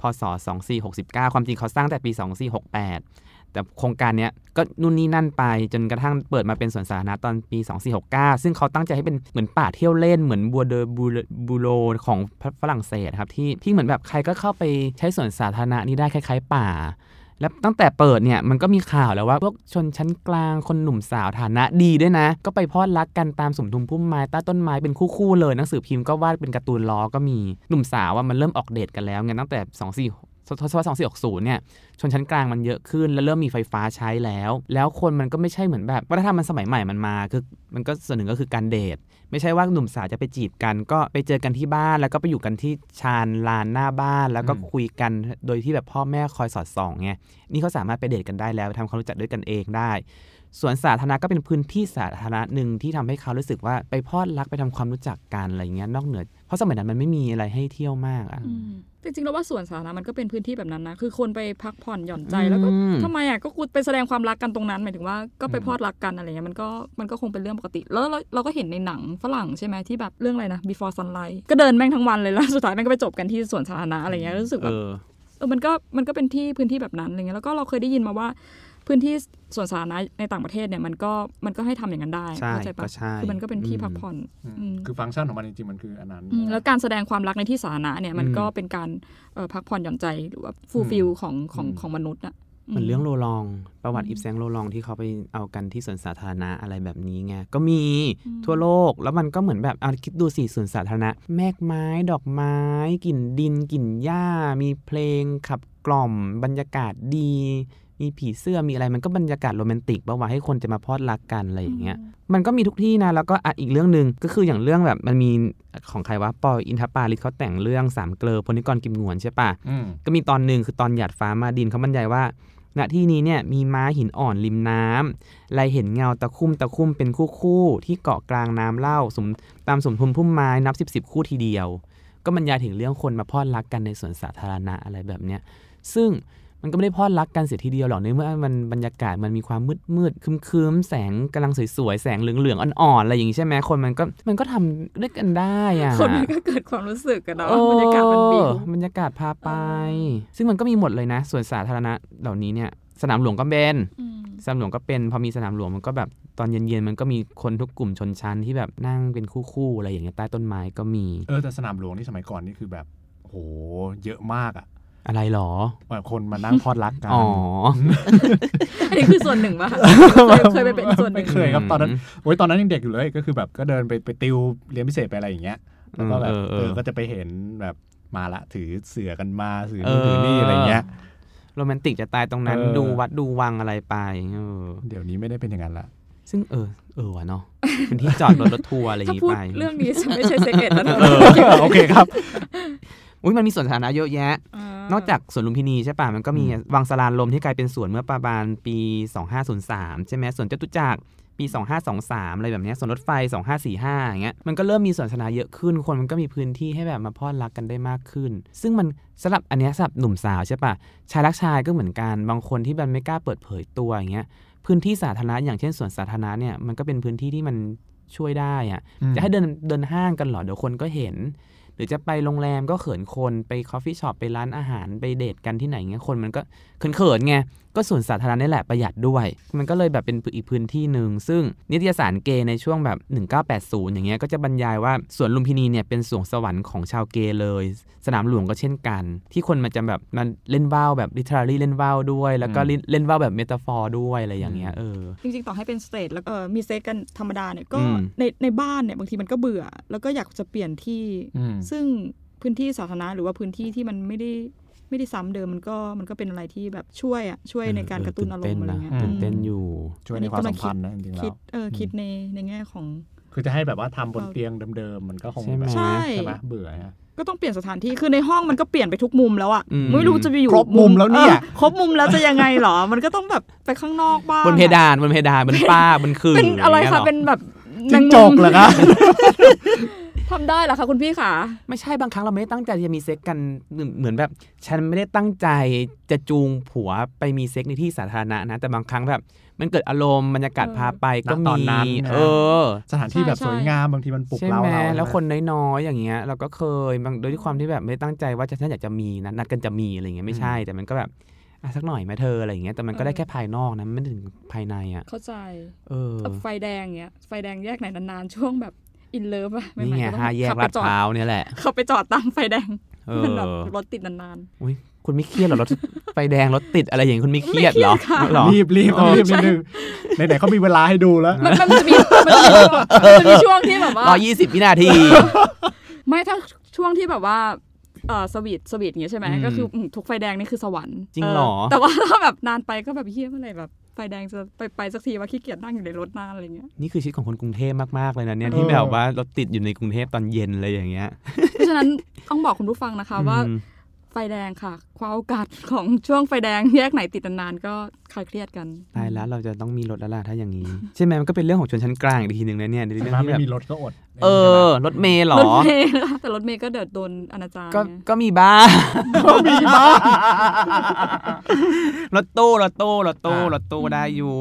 พศ 2469 ความจริงเขาสร้างแต่ปี 2468 แต่โครงการเนี้ยก็นู่นนี่นั่นไปจนกระทั่งเปิดมาเป็นสวนสาธารณะตอนปี 2469 ซึ่งเขาตั้งใจให้เป็นเหมือนป่าเที่ยวเล่นเหมือนบัวเดอบูโรของฝรั่งเศสครับที่ที่เหมือนแบบใครก็เข้าไปใช้สวนสาธารณะนี้ได้คล้าย ๆ ป่า แล้วตั้งแต่เปิดเนี่ยมันก็มีข่าวแล้วว่าพวกชนชั้นกลางคนหนุ่มสาวฐานะดีด้วยนะ ก็ไปพลอดรักกันตามสมทุมพุ่มไม้ใต้ต้นไม้เป็นคู่ๆเลยหนังสือพิมพ์ก็วาดเป็นการ์ตูนล้อก็มีหนุ่มสาวว่ามันเริ่มออกเดทกันแล้วไงตั้งแต่24 ทศวรรษ2460เนี่ยชนชั้นกลางมันเยอะขึ้น แล้วเริ่มมีไฟฟ้าใช้แล้ว แล้วคนมันก็ไม่ใช่เหมือนแบบวัฒนธรรมมันสมัยใหม่มันมาคือมันก็ส่วนหนึ่งก็คือการเดทไม่ใช่ว่าหนุ่มสาวจะไปจีบกัน ก็ไปเจอกันที่บ้านแล้วก็ไปอยู่กันที่ชานลานหน้าบ้าน แล้วก็คุยกันโดยที่แบบพ่อแม่คอยสอดส่องไงนี่เขาสามารถไปเดทกันได้แล้วทำความรู้จักด้วยกันเองได้สวนสาธารณะก็เป็นพื้นที่สาธารณะหนึ่งที่ทำให้เขารู้สึกว่าไปพอดรักไปทำความรู้จักกันอะไรเงี้ยนอกเหนือ เพราะสมัยนั้นมันไม่มีอะไรให้เที่ยวมากอะ จริงๆแล้วว่าสวนสาธารณะมันก็เป็นพื้นที่แบบนั้นนะ คือคนไปพักผ่อนหย่อนใจอืมแล้วก็ทำไมอะก็กูไปแสดงความรักกันตรงนั้นหมายถึงว่าก็ไปพลอดรักกันอะไรเงี้ยมันก็มันก็คงเป็นเรื่องปกติ แล้วเราเราก็เห็นในหนังฝรั่งใช่ไหมที่แบบเรื่องอะไรนะ before sunlight ก็เดินแม่งทั้งวันเลยแล้วสุดท้ายแม่งก็ไปจบกันที่สวนสาธารณะอะไรเงี้ยรู้สึกเอแบบอเออมันก็มันก็เป็นที่พื้นที่แบบนั้นอะไรเงี้ยแล้วก็เราเคยได้ยินมาว่า พื้นที่สวนสาธารณะในต่างประเทศเนี่ยมันก็มันก็ให้ทำอย่างนั้นได้ใช่เข้าใจปะก็ใช่คือมันก็เป็นที่อืมพักผ่อนอืมอืมคือฟังก์ชันของมันจริงๆมันคืออันนั้นอืมแล้วการแสดงความรักในที่สาธารณะเนี่ยมันอืมก็เป็นการเอ่อพักผ่อนหย่อนใจหรือว่า fulfill ของของอืมของมนุษย์อะเหมือนเรื่องโรลอง ประวัติอืมอีฟแซงโรลองที่เขาไปเอากันที่สวนสาธารณะอะไรแบบนี้ไงก็มีอืมทั่วโลกแล้วมันก็เหมือนแบบเอาคิดดูสิสวนสาธารณะ แมกไม้ดอกไม้กลิ่นดินกลิ่นหญ้า มีเพลงขับกล่อมบรรยากาศดี มีผีเสื้อมีอะไรมันก็บรรยากาศโรแมนติกป่าวะให้คนจะมาพลอดรักกันอะไรอย่างเงี้ยมันก็มีทุกที่นะแล้วก็อะอีกเรื่องหนึ่งก็คืออย่างเรื่องแบบมันมีของใครวะปออินทปาลิศเขาแต่งเรื่องสามเกลอพลนิกรกิมหนวนใช่ปะอืมก็มีตอนหนึ่งคือตอนหยาดฟ้ามาดินเขาบรรยายว่าณที่นี้เนี่ยมีม้าหินอ่อนริมน้ำลายเห็นเงาตะคุ่มตะคุ่มเป็นคู่คู่ๆที่เกาะกลางน้ำเล่าสมตามสมทุมพุ่มไม้นับสิบสิบคู่ทีเดียว ก็บรรยายถึงเรื่องคนมาพลอดรักกันในสวนสาธารณะอะไรแบบเนี้ยซึ่ง มันก็ไม่ได้พลอดรักกันเสียทีเดียวหรอกในเมื่อมันบรรยากาศมันมีความมืดมืดๆคึมๆแสงกำลังสวยๆ แสงเหลืองๆ อ่อนๆ อะไรอย่างงี้ใช่ไหมคนมันก็มันก็ทำด้วยกันได้อะคนมันก็เกิดความรู้สึกกันเนาะเออบรรยากาศมันบีบบรรยากาศพาไปเออซึ่งมันก็มีหมดเลยนะส่วนสาธารณะเหล่านี้เนี่ยสนามหลวงก็เป็นอืมสนามหลวงก็เป็นพอมีสนามหลวงมันก็แบบตอนเย็นๆมันก็มีคนทุกกลุ่มชนชั้นที่แบบนั่งเป็นคู่ๆอะไรอย่างเงี้ยใต้ต้นไม้ก็มีเออแต่สนามหลวงนี่สมัยก่อนนี่คือแบบโหเยอะมากอะ อะไรหรอแบบคนมานั่งพอดรักกันอ๋ออันนี้คือส่วนหนึ่งป่ะคะเคยเคยไปเป็นส่วนหนึ่งไม่เคยครับตอนนั้นโอ้ยตอนนั้นยังเด็กอยู่เลยก็คือแบบก็เดินไปไปติวเรียนพิเศษไปอะไรอย่างเงี้ยแล้วก็แบบเออเอเอออก็จะไปเห็นแบบมาละถือเสือกันมาถือเอนู่นอถือนี่อะไรเงี้ยโรแมนติกจะตายตรงนั้นเออดูวัดดูวังอะไรไปเออเดี๋ยวนี้ไม่ได้เป็นอย่างนั้นละซึ่งเออเออวะเนาะเป็นที่จอดรถรถทัวร์อะไรอย่างถ้างี้พูดไปเรื่องนี้จะไม่ใช่เซ็กเอ็ดแล้วนะเออโอเคครับ อุ้ยมันมีสวนสาธารณะเยอะแยะานอกจากสวนลุมพินีใช่ป่ะมันก็มีอืมวังสลานลมที่กลายเป็นสวนเมื่อประมาณปี 2503 ใช่ไหมสวนจตุจักรปี 2523 อะไรแบบเนี้ยสวนรถไฟ 2545 อย่างเงี้ย มันก็เริ่มมีสวนสาธารณะเยอะขึ้น คนมันก็มีพื้นที่ให้แบบมาพลอดรักกันได้มากขึ้น ซึ่งมันสำหรับอันเนี้ยสำหรับหนุ่มสาวใช่ป่ะชายรักชายก็เหมือนกัน บางคนที่มันไม่กล้าเปิดเผยตัวอย่างเงี้ย พื้นที่สาธารณะอย่างเช่นสวนสาธารณะเนี่ย มันก็เป็นพื้นที่ที่มันช่วยได้อะจะให้เดินเดินห้างกันเหรอ เดี๋ยวคนก็เห็น หรือจะไปโรงแรมก็เขินคนไป coffee shop ไปร้านอาหารไปเดทกันที่ไหนเงี้ยคนมันก็เขินๆไง ก็ก็สวนสาธารณะนี่แหละประหยัดด้วย มันก็เลยแบบเป็นอีกพื้นที่หนึ่งซึ่งนิตยสารเกย์ในช่วงแบบ 1980 อย่างเงี้ยก็จะบรรยายว่าสวนลุมพินีเนี่ยเป็นสรวงสวรรค์ของชาวเกย์เลย สนามหลวงก็เช่นกัน ที่คนมันจะแบบมันเล่นว่าวแบบ literally เล่นว่าวด้วย แล้วก็อืมเล่นเล่นว่าวแบบ metaphor ด้วยอะไรอย่างเงี้ยเออจริงๆต่อให้เป็น straight แล้วก็เอ่อมีเซ็กส์กันธรรมดาเนี่ยก็อืมในในบ้านเนี่ยบางทีมันก็เบื่อ แล้วก็อยากจะเปลี่ยนที่อืมซึ่งพื้นที่สาธารณะหรือว่าพื้นที่ที่มันไม่ได้ ไม่ได้ซ้ำเดิมมันก็มันก็เป็นอะไรที่แบบช่วยอะช่วยในการกระตุ้นอารมณ์อะไรเงี้ยตื่นเต้นอยู่ช่วยในความสัมพันธ์นะจริงๆแล้คิดวเออคิดในในแง่ของ คือจะให้แบบว่าทำบนเตียงเดิมๆมันก็คงใช่ไหมแบบใช่ใช่ไหมเบื่อฮะก็ต้องเปลี่ยนสถานที่ คือในห้องมันก็เปลี่ยนไปทุกมุมแล้วอะอืมไม่รู้จะไปอยู่ครบมุมแล้วเนี่ยออครบมุมแล้วจะยังไงเหรอ มันก็ต้องแบบไปข้างนอกบ้าง บนเพดาน บนเพดาน บนฝ้า บนคืนเป็นอะไรย่างงี้ยคะหเป็นแบบจิ้งจกเหรอคะ ทำได้เหรอคะคุณพี่ขาไม่ใช่บางครั้งเราไม่ได้ตั้งใจจะมีเซ็กกันเหมือนแบบ ฉันไม่ได้ตั้งใจจะจูงผัวไปมีเซ็กในที่สาธารณะนะ แต่บางครั้งแบบ มันเกิดอารมณ์บรรยากาศเออพาไปก็ณตอนมีนั้นนะเออ สถานที่แบบใช่สวยงามบางทีมันปลุกใช่เราไหมเราแล้วคนน้อยๆอย่างเงี้ย เราก็เคยบางโดยที่ความที่แบบไม่ได้ตั้งใจว่าจะฉันอยากจะมีนะนัดกันจะมีอะไรเงี้ยไม่ใช่แต่มันก็แบบอะสักหน่อยไหมเธออะไรอย่างเงี้ยแต่มันก็ได้แค่ภายนอกนะไม่ถึงภายในอะเข้าใจ เออแบบไฟแดงเงี้ยไฟแดงแยกไหนนานๆช่วงแบบ อินเลิฟอะไม่นี่ไงก็ต้องห้าแยกขับลาไปดจอพร้าวเนี่ยแหละขับไปจอดตามไฟแดงเอมันแบบอรถติดนานอุ้ยคุณไม่เครียดเหรอรถไฟแดงรถติดอะไรอย่างงี้คุณไม่เครียดเหรอไม่เครียดค่ะเหรอรีบรีบต้องรีบนิดนึงไหนๆเขามีเวลาให้ดูแล้วๆมันมันจะมีมันจะมีช่วงมันจะมีช่วงที่แบบว่ารอยี่สิบวินาที ไม่ถ้าช่วงที่แบบว่าเออสวีทสวีทอย่างเงี้ยใช่ไหมอืมก็คืออืมทุกไฟแดงนี่คือสวรรค์จริงเหรอแต่ว่าถ้าแบบนานไปก็แบบเฮี้ยเมื่อไหร่แบบไฟแดงจะไปไปสักทีว่าขี้เกียจนั่งอยู่ในรถนานอะไรเงี้ยนี่คือชีวิตของคนกรุงเทพมากๆเลยนะเนี่ยเออที่แบบว่ารถติดอยู่ในกรุงเทพตอนเย็นอะไรอย่างเงี้ย เพราะฉะนั้นต้องบอกคุณผู้ฟังนะคะว่าอืม ไฟแดงค่ะความโอกาสของช่วงไฟแดงแยกไหนติดนานๆก็คลายเครียดกันตายแล้วเราจะต้องมีรถแล้วล่ะถ้าอย่างนี้ ใช่ไหมมันก็เป็นเรื่องของชนชั้นกลางอีกทีหนึ่งนะเนี่ยในเรื่องถ้าที่ไม่แบบมีรถก็อด เออ รถเมล์เหรอรถเมย์นะคะแต่รถเมย์ก็เดือดโดนอนาจารก็ไงก็มีบ้างก็มีบ้างรถตู้รถตู้รถตู้รถตู้ได้อยู่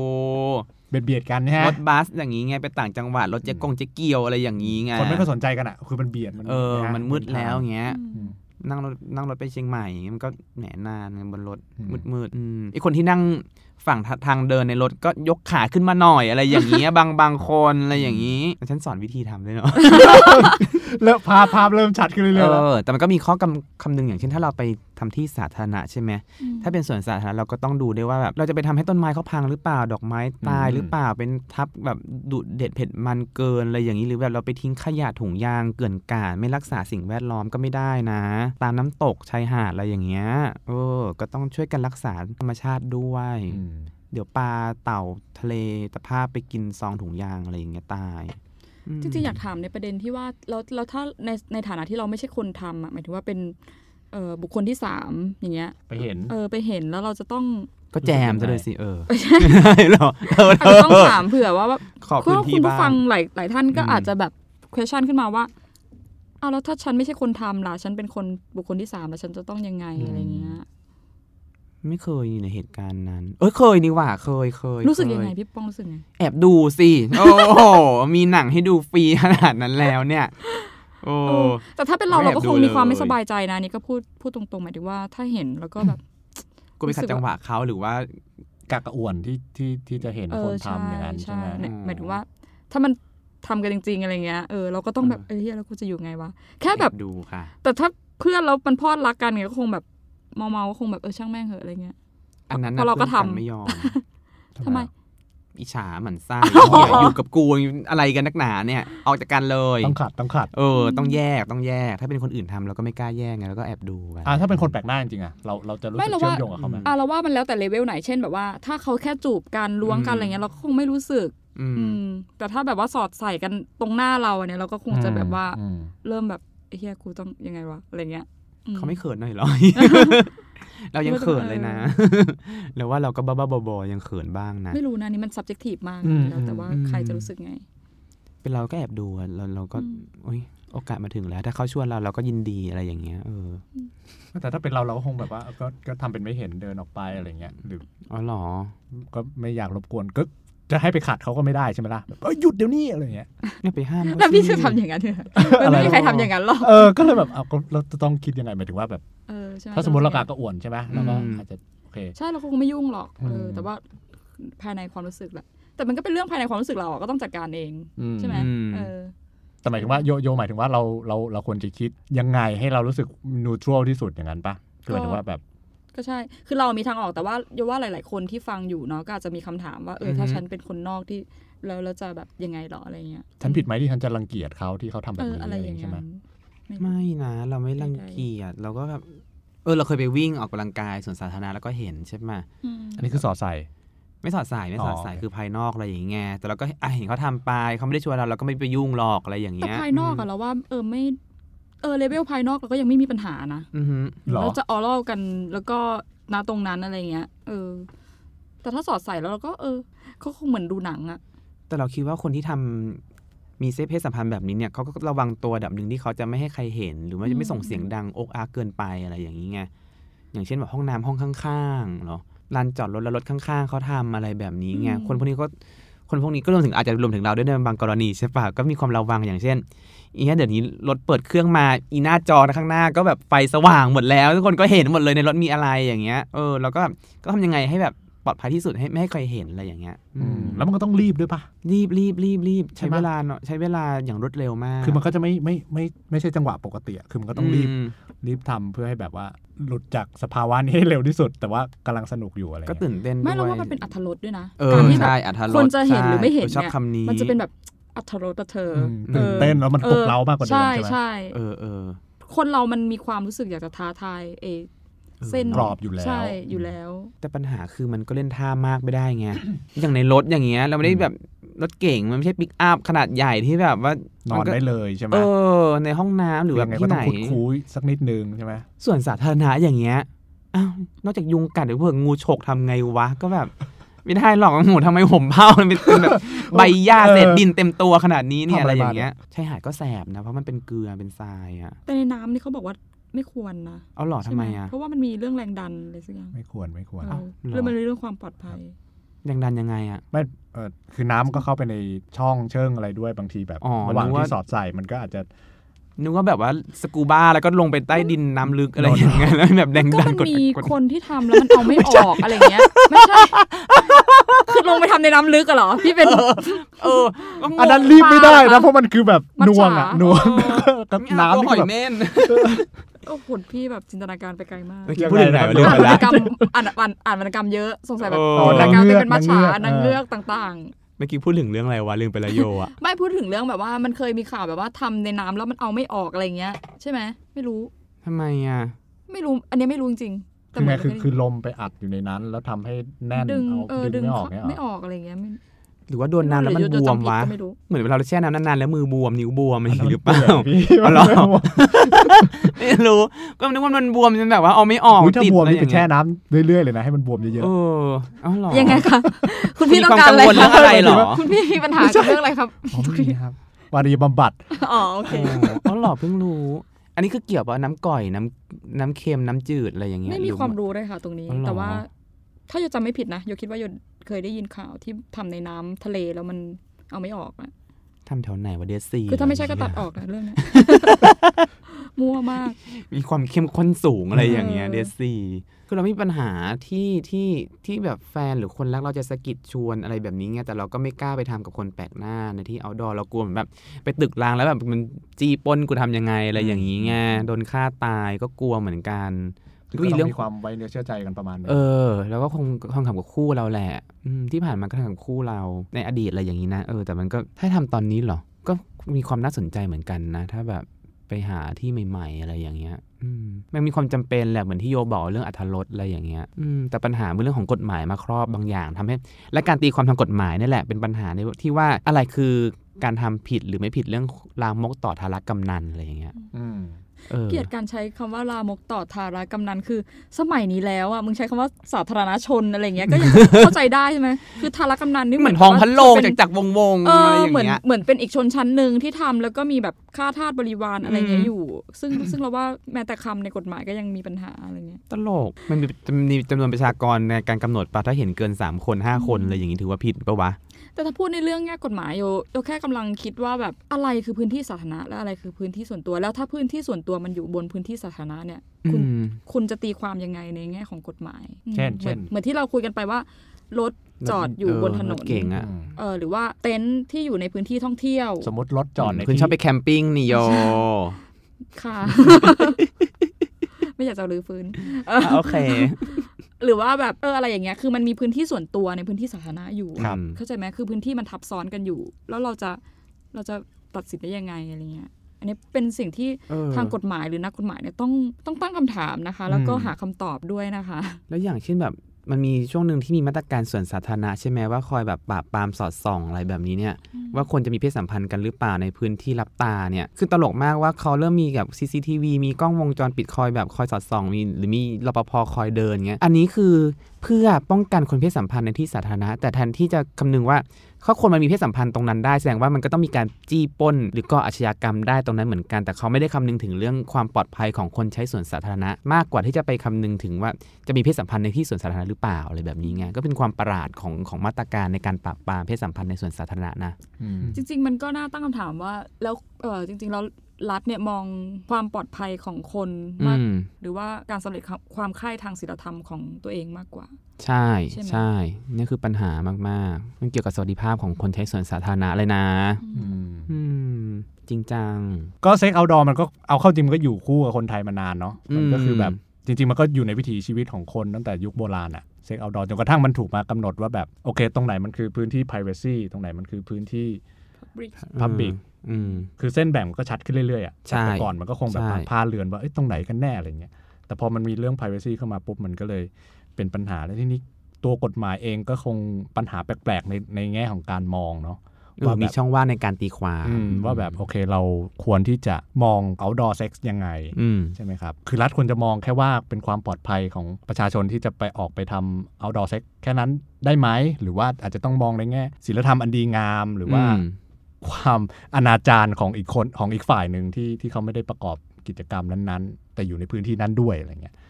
เบียดเบียดกันนะฮะรถบัสอย่างนี้ไงไปต่างจังหวัดรถเจ๊กงเจ๊เกียวอะไรอย่างนี้ไงคนไม่ค่อยสนใจกันอะคือมันเบียดมันเออะมันมืดแล้วอย่างเงี้ยอืม นั่งรถนั่งรถไปเชียงใหม่ มันก็แหนนานไงบนรถอืมมืดมืดๆอืมไอคนที่นั่งฝั่งทางเดินในรถก็ยกขาขึ้นมาหน่อยอะไรอย่างเงี้ยบางบางคนอะไรอย่างนี้แต่ฉันสอนวิธีทำด้วยเนาะ แล้วภาพภาพเริ่มชัดขึ้นเรื่อยๆเอแล้วอแต่มันก็มีข้อกำคำนึงอย่างเช่นถ้าเราไปทำที่สาธารณะใช่ไหมอืมถ้าเป็นสวนสาธารณะเราก็ต้องดูด้วยว่าแบบเราจะไปทำให้ต้นไม้เขาพังหรือเปล่าดอกไม้ตายอืมหรือเปล่าเป็นทับแบบดุเด็ดเผ็ดมันเกินอะไรอย่างนี้หรือแบบเราไปทิ้งขยะถุงยางเกลื่อนกลาดไม่รักษาสิ่งแวดล้อมก็ไม่ได้นะ ตามน้ำตกชายหาดอะไรอย่างเงี้ยเออก็ต้องช่วยกันรักษาธรรมชาติด้วยอืมเดี๋ยวปลาเต่าทะเลตะภาพไปกินซองถุงยางอะไรอย่างเงี้ยตายม จริงๆ อยากถามในประเด็นที่ว่าแล้วแล้วถ้าในในฐานะที่เราไม่ใช่คนทำอะหมายถึงว่าเป็นเอ่อบุคคลที่สามอย่างเงี้ยไปเห็นเออไปเนแล้วเราจะต้องก็แจมซะเลยสิเออไม่ใช่เหรอเอออาจจะต้องถามเผื่อว่าว่าขอเพื่พื้อนที่คุณผู้บ้าฟังงหลายหลายท่านก็อืมอาจจะแบบ question ขึ้นมาว่าเอาแล้วถ้าฉันไม่ใช่คนทำล่ะฉันเป็นคนบุคคลที่สามแล้วฉันจะต้องยังไงอืมอะไรเงี้ย ไม่เคยอยู่ในเหตุการณ์นั้น เอ้ยเคยนี่หว่าเคยเคยรู้สึกเคยังไงพี่ป้องรู้สึกไงแอบดูสิโอ้โหมีหนังให้ดูฟรีขนาดนั้นแล้วเนี่ยโอ้เออแต่ถ้าเป็นเราไม่เราแอบก็คงดูมีความเลยไม่สบายใจนะอันนี่ก็พูดพูดตรงๆหมายถึงว่าถ้าเห็นแล้วก็แบบกูไปขัดจังหวะเขาหรือว่ากากระอ่วนที่ที่ที่จะเห็นเอคอนทำอย่างนั้นใช่ไหมเนี่ยหมายถึงว่า ถ้ามันทำกันจริง ๆ อะไรเงี้ยเออเราก็ต้องแบบเออเอ้ยเหี้ยแล้วกูจะอยู่ไงวะแค่แบบอบดูค่ะ แต่ถ้าเพื่อนเรามันพอดรักกันเงี้ยก็คงแบบ เมาๆก็คงแบบเออช่างแม่งเหอะอะไรเงี้ย อันนั้นเพราะเราก็พื่อนนทำไม่ยอมทำไม อิจฉาหมันไส้อ๋อเหี้ยอยู่กับกูอะไรกันนักหนาเนี่ย ออกจากกันเลยต้องขัดต้องขัดเออต้องแยกต้องแยก ถ้าเป็นคนอื่นทำเราก็ไม่กล้าแยกไงเราก็แอบดูกันอ่าถ้าเป็นคนแปลกหน้าจริงๆอะเราเราจะรู้ไม่สึกเราเชื่อว่ามโยงกับเขาไหมอะเราว่ามันแล้วแต่เลเวลไหนเช่นแบบว่า ถ้าเขาแค่จูบกันล้วงกันอะไรเงี้ยเราก็คงไม่รู้สึกอืมอืมแต่ถ้าแบบว่าสอดใส่กันตรงหน้าเราเนี่ยเราก็คงจะแบบว่าอืมเริ่มแบบไอ้เฮียกูต้องยังไงวะอะไรเงี้ยอื เขาไม่เขินหน่อยเหรอ เรายังเขินเลยนะ แล้วว่าเราก็บ้าๆบอๆยังเขินบ้างนะ ไม่รู้นะนี่มัน subjective มากอืมแล้วแต่ว่าอืมใครจะรู้สึกไง เป็นเราก็แอบดูอะเราเราก็อืมโอ๊ยโอกาสมาถึงแล้ว ถ้าเขาชวนเราเราก็ยินดีอะไรอย่างเงี้ยเออแต่ถ้าเป็นเราเราก็คงแบบว่า ก็ก็ทำเป็นไม่เห็นเดินออกไปอะไรเงี้ยหรืออ๋อเหรอ ก็ไม่อยากรบกวนก็ จะให้ไปขัดเขาก็ไม่ได้ใช่ไหมล่ะแบบเอ้ยหยุดเดี๋ยวนี้อะไรเงี้ยเนี่ยไปห้ามเขาแล้วพี่สิจะทำอย่างนั้นเหรออะไรไม่มีใครทำอย่างนั้นหรอกเออก็เลยแบบเอาก็เราจะต้องคิดยังไงหมายถึงว่าแบบเออใช่ไหถ้าสมมติเรากากระอ่วนใช่ไหมเราก็อาจจะโอเคใช่เราคงไม่ยุ่งหรอกเอออืมแต่ว่าภายในความรู้สึกแหละแต่มันก็เป็นเรื่องภายในความรู้สึกเราอะก็ต้องจัดการเองอืมใช่ไหมอืมเออแต่หมายถึงว่าโยโยหมายถึงว่าเราเราเราควรจะคิดยังไงให้เรารู้สึกนูทรัลที่สุดอย่างนั้นปะคือหมายถึงว่าแบบ ก็ใช่ คือเรามีทางออกแต่ว่าโยว่าหลาย ๆ คนที่ฟังอยู่เนาะก็อาจจะมีคำถามว่าเออถ้าอือฮึฉันเป็นคนนอกที่แล้วเราจะแบบยังไงหรออะไรเงี้ย ฉันผิดไหมที่ฉันจะรังเกียจเขาที่เขาทำแบเอบอนี้อะไรอย่างใช่เงี้ยไหมไม่นะเราไม่รังเกียจเราก็แบบเออเราเคยไปวิ่งออกกำลังกายสวนสาธารณะแล้วก็เห็นใช่ไหมอืมอันนี้คือสอดใส่ไม่สอดสายไม่สอดสายอ๋อโอเคคือภายนอกอะไรอย่างเงี้ยแต่เราก็อะเห็นเขาทำไปเขาไม่ได้ชวนเราเราก็ไม่ไปยุ่งหรอกอะไรอย่างแต่เงี้ยภายนอกอะเราว่าเออไม่ เออเลเวลภายนอกเราก็ยังไม่มีปัญหานะอือฮึหรอเราจะออรัลกันแล้วก็ณตรงนั้นอะไรเงี้ย เออ แต่ถ้าสอดใส่แล้วเราก็เออเขาคงเหมือนดูหนังอะแต่เราคิดว่าคนที่ทำมีเซ็กส์เพศสัมพันธ์แบบนี้เนี่ยเขาก็ระวังตัวระดับหนึ่งที่เขาจะไม่ให้ใครเห็น หรือว่าจะไม่ส่งเสียงดังอกอาร์กเกินไปอะไรอย่างนี้ไงอย่างเช่นแบบห้องน้ำห้องข้างๆเนาะลานจอดรถแล้วรถข้างๆเขาทำอะไรแบบนี้ไงคนพวกนี้ก็ คนพวกนี้ก็รวมถึงอาจจะรวมถึงเราด้วยในบางกรณีใช่ปะก็มีความระวังอย่างเช่นอีเนี้เดี๋ยวนี้รถเปิดเครื่องมาอีหน้าจอข้างหน้าก็แบบไฟสว่างหมดแล้ว ทุกคนก็เห็นหมดเลยในรถมีอะไรอย่างเงี้ยเออแล้วก็ก็ทำยังไงให้แบบ ปลอดภัยที่สุดให้ไม่ให้ใครเห็นอะไรอย่างเงี้ยอืมแล้วมันก็ต้องรีบด้วยปะรีบรีบรีบรีบใช่ใช้ปะเวลาเนาะใช้เวลาอย่างรวดเร็วมาก คือมันก็จะไม่ไม่ไม่ไม่ใช่จังหวะปกติอะคือมันก็ต้องรีบมรีบทำเพื่อให้แบบว่าหลุดจากสภาวะนี้ให้เร็วที่สุด แต่ว่ากำลังสนุกอยู่อะไรก็เงี้ยตื่นเต้นไม่เราด้วยว่ามันเป็นอัธรสด้วยนะเออการที่แบบใช่อัธรสคนจะเห็นหรือไม่เห็นใชอบเนี่ยคำนี้มันจะเป็นแบบอัธรสอะเธออืมอตื่นเต้นแล้วมันปลุกเร้ามากกว่าเดิมใช่ใช่ไหมใช่เออเออคนเรามันมีความรู้สึกอยากจะท้าทายเอ เส้นกรอบอยู่แล้ว ใช่อยู่แล้ว แต่ปัญหาคือมันก็เล่นท่ามากไม่ได้ไง อย่างในรถอย่างเงี้ยเราไม่ได้แบบรถเก่งมันไม่ใช่ปิกอัพขนาดใหญ่ที่แบบว่านอนก็ได้เลยใช่ไหมเออ ในห้องน้ำหรือแบบยังไงที่ก็ไหต้อนงขุดคุยสักนิดนึงใช่ไหมส่วนสาธารณะอย่างเงี้ยอ้าวนอกจากยุงกัดหรือเผื่องูฉกทำไงวะก็แบบไม่ได้หรอกโอ้โหทำไมผมเผามันเป็นแบบใบหญ้าเศษดินเต็มตัวขนาดนี้เนี่ยอะไรอย่างเงี้ยชายหาดก็แสบนะเพราะมันเป็นเกลือเป็นทรายอะแต่ในน้ำนี่เขาบอกว่า ไม่ควรนะเอาหรอทำไมใช่หอะเพราะว่ามันมีเรื่องแรงดันอะไรสักอย่างไม่ควรไม่ควรเอเอ้าอหรอเรื่องมันมีเรื่องความปลอดภัยยังดันยังไงอะไม่เออคือน้ำก็เข้าไปในช่องเชิงอะไรด้วยบางทีแบบอ๋อระหว่างนึกว่าที่สอดใส่มันก็อาจจะนึกว่าแบบว่าสกูบ้าแล้วก็ลงไปใต้ดินน้ำลึกอะไรอย่างเงี้ยแล้วแบบแดงก็ดันมันกดมีกดคนที่ทำแล้วมันเอาไม่ออกอะไรเงี้ยไม่ใช่คือลงไปทำในน้ำลึกอะเหรอพี่เป็นเออก็งงอันนั้นรีบไม่ได้ปลาเหรอนะคะเพราะมันคือแบบมัจนวงฉาอะนวงเออกับไม่เอาน้ำตัวที่หอยแบบเม่น โอ้โหพี่แบบจินตนาการไปไกลมากเมื่อกี้พูดถึงไหนวะลืมอ่านไปวรรแล้ณวกรรมอ่านอ่านอ่านวรรณกรรมเยอะสงสัยแบบโอ้วรรณกรรมที่เป็นมัจฉานานางงเงืเงืออกกต่างเมื่อกี้พูดถึงเรื่องอะไรวะลืมไปและโยอะๆไม่พูดถึงเรื่องแบบว่ามันเคยมีข่าวแบบว่าทำในน้ำแล้วมันเอาไม่ออกอะไรเงี้ย ใช่ไหมไม่รู้ทำไมอะ ไม่รู้ อันเนี้ยไม่รู้จริงๆแต่คือเหมืไงอนคือเคยคือลมไปอัดอยู่ในนั้น แล้วทำให้แน่นดึงเอาเออดึดึงงไม่ออกเนี่ยไม่เหรอออกอะไรเงี้ยไม่ หรือว่าโดนน้ำแล้วมันหรือบวมจำผิดวะก็ไม่รู้เหมือนเวลาเราแช่น้ำนานๆแล้วมือบวมนิ้วบวมอะไรอย่างงี้หรือเปล่าพี่อ๋อเหรอไม่รู้ก็นึกว่ามันบวมจนแบบว่าเอาไม่ออกอุ๊ยถ้าติดบวมอะไรนี่อไปย่างแช่เงี้ยน้ำเรื่อยๆเลยนะให้มันบวมเยอะเออเอาเหรอยังไงคะคุณพี่มีต้องความการอะไรกังวลเรื่องอะไรเหรอคุณพี่มีปัญหากับเรื่องอะไรครับๆอ๋อไม่มีครับวารีบำบัดอ๋อโอเคอ๋ออ๋อเหรอเพิ่งรู้อันนี้คือเกี่ยวกับน้ำก่อยน้ำน้ำเค็มน้ำจืดอะไรอย่างเงี้ยไม่มีหรือความรู้เลยค่ะ ตรงนี้อ๋อเหรอแต่ว่า ถ้าโยจำไม่ผิดนะโยคิดว่าโย เคยได้ยินข่าวที่ทำในน้ำทะเลแล้วมันเอาไม่ออกอะทำแถวไหนวะเดซีคือถ้าไม่ใช่ก็ตัดออกนะเรื่องเนี้ยมั่วมาก มีความเข้มข้นสูงอะไรอย่างเงี้ยเออเดซีคือเรามีปัญหาที่ที่ที่แบบแฟนหรือคนรักเราจะสะกิดชวนอะไรแบบนี้ไงแต่เราก็ไม่กล้าไปทำกับคนแปลกหน้าในที่เอาดอเรากลัวเหมือนแบบ ไปตึกรางแล้วแบบมันจีปล้นกูทำยังไงอะไรอย่างนี้ไงโดนฆ่าตายก็กลัวเหมือนกัน ก็ก็มีต้เรื่อองงมีความไว้เนื้อเชื่อใจกันประมาณนึงเออ แล้วก็คงคงทำกับคู่เราแหละอืมที่ผ่านมาก็ทำกับคู่เราในอดีตอะไรอย่างนี้นะเออแต่มันก็ถ้าทำตอนนี้เหรอก็มีความน่าสนใจเหมือนกันนะ ถ้าแบบไปหาที่ใหม่ ๆ อะไรอย่างเงี้ยอืมมันมีความจำเป็นแหละเหมือนที่โยบอกเรื่องอัธรสอะไรอย่างเงี้ยอืมแต่ปัญหาเป็นเรื่องของกฎหมายมาครอบบางอย่างทำให้ และการตีความทางกฎหมายนี่แหละเป็นปัญหาในที่ว่าอะไรคือการทำผิดหรือไม่ผิดเรื่องลามกต่อทารกำนันอะไรอย่างเงี้ยอืม เออเกลียดการใช้คำว่าลามกต่อทารกำนันคือ สมัยนี้แล้วอะมึงใช้คำว่าสาธารณชนอะไรเงี้ยก็ยังเข้าใจได้ใช่ไหมคือทารกำนันนี่เหมือนกับทองว่าพันโลงเป็จากจากวงวงๆเออะไรออย่างเหมือนเงี้ยเหมือนเป็นอีกชนชั้นหนึ่งที่ทำแล้วก็มีแบบค่าทาสบริวารอะไรเงี้อืยมอยู่ ซึ่งซึ่งเราว่าแม้แต่คำในกฎหมายก็ยังมีปัญหาอะไรเงี้ยตลกมันมีมันมีจำนวนประชากรในการกำหนดปะถ้าเห็นเกิน 3 คน 5 คนอะไรอย่างนี้ถือว่าผิดปะวะ แต่ถ้าพูดในเรื่องแง่กฎหมายโยโยแค่กำลังคิดว่าแบบอะไรคือพื้นที่สาธารณะและอะไรคือพื้นที่ส่วนตัว แล้วถ้าพื้นที่ส่วนตัวมันอยู่บนพื้นที่สาธารณะเนี่ยอืคุณมคุณจะตีความยังไงในแง่ของกฎหมายอืมเช่นเหมืเช่อนนเหมือนที่เราคุยกันไปว่ารถจอดอยู่บนถนรนถเก่งอะอืมเออหรือว่าเต็นท์ที่อยู่ในพื้นที่ท่องเที่ยว สมมติรถจอดในคุณที่ชอบไปแคมปิ้งนี่โยค่ะไม่ อยากจะรื้อฟื้นเอออะโอเค หรือว่าแบบเอออะไรอย่างเงี้ยคือมันมีพื้นที่ส่วนตัวในพื้นที่สาธารณะอยู่ครับเข้าใจไหมคือพื้นที่มันทับซ้อนกันอยู่ แล้วเราจะเราจะตัดสินได้ยังไงอะไรเงี้ยอันนี้เป็นสิ่งที่เออทางกฎหมายหรือนักกฎหมายเนี่ยต้องต้องตั้งคำถามนะคะ แล้วก็อืมหาคำตอบด้วยนะคะ แล้วอย่างเช่นแบบ มันมีช่วงหนึ่งที่มีมาตรการส่วนสาธารณะใช่ไหมว่าคอยแบบปราบปรามสอดส่องอะไรแบบนี้เนี่ยว่าคนจะมีเพศสัมพันธ์กันหรือเปล่าในพื้นที่รับตาเนี่ยคือตลกมากว่าเขาเริ่มมีแบบ CCTV มีกล้องวงจรปิดคอยแบบคอยสอดส่องมีหรือมีรปภคอยเดินเงี้ยอันนี้คือเพื่อป้องกันคนเพศสัมพันธ์ในที่สาธารณะ แต่แทนที่จะคำนึงว่า ถ้าคนมันมีเพศสัมพันธ์ตรงนั้นได้แสดงว่ามันก็ต้องมีการจี้ปล้น หรือก่ออาชญากรรมได้ตรงนั้นเหมือนกัน แต่เขาไม่ได้คำนึงถึงเรื่องความปลอดภัยของคนใช้ส่วนสาธารณะ มากกว่าที่จะไปคำนึงถึงว่าจะมีเพศสัมพันธ์ในที่ส่วนสาธารณะหรือเปล่าอะไรแบบนี้ไงก็เป็นความประหลาดของของมาตรการในการปราบปรามเพศสัมพันธ์ในส่วนสาธารณะนะอืมจริง ๆ มันก็น่าตั้งคำถามว่าแล้วเออจริงๆแล้วรัฐเนี่ยมองความปลอดภัยของคนมากอืมหรือว่าการสำเร็จความใคร่ทางศีลธรรมของตัวเองมากกว่า ใช่ใช่ไหมใช่นี่คือปัญหามากๆ มันเกี่ยวกับสวัสดิภาพของคนใช้ส่วนสาธารณะเลยนะอืมอืมจริงจัง ก็เซ็กเอาดอมันก็เอาเข้าจริงมันก็อยู่คู่กับคนไทยมานานเนาะมันก็คือแบบอืมจริง ๆ มันก็อยู่ในวิถีชีวิตของคนตั้งแต่ยุคโบราณอะเซ็กเอาดอจนกระทั่งมันถูกมากำหนดว่าแบบโอเค ตรงไหนมันคือพื้นที่ privacy ตรงไหนมันคือพื้นที่ Public อืมคือเส้นแบ่งมันก็ชัดขึ้นเรื่อยๆอะใช่แต่ก่อนมันก็คงแบบใช่พาเรือนว่าเอ้ยตรงไหนกันแน่อะไรเงี้ยแต่พอมันมีเรื่อง privacy เข้ามาปุ๊บมันก็เลย เป็นปัญหาแล้วทีนี้ตัวกฎหมายเองก็คงปัญหาแปลกๆในในแง่ของการมองเนาะเออมีช่องว่างในการตีความอืมว่าแบบโอเคเราควรที่จะมอง outdoor sex ยังไงอืมใช่ไหมครับ คือรัฐควรจะมองแค่ว่าเป็นความปลอดภัยของประชาชนที่จะไปออกไปทำ outdoor sex แค่นั้นได้ไหม หรือว่าอาจจะต้องมองในแง่ศีลธรรมอันดีงามหรือว่าอืมความอนาจารของอีกคนของอีกฝ่ายหนึ่งที่ที่เขาไม่ได้ประกอบกิจกรรมนั้นๆ แต่อยู่ในพื้นที่นั้นด้วยอะไรเงี้ยอื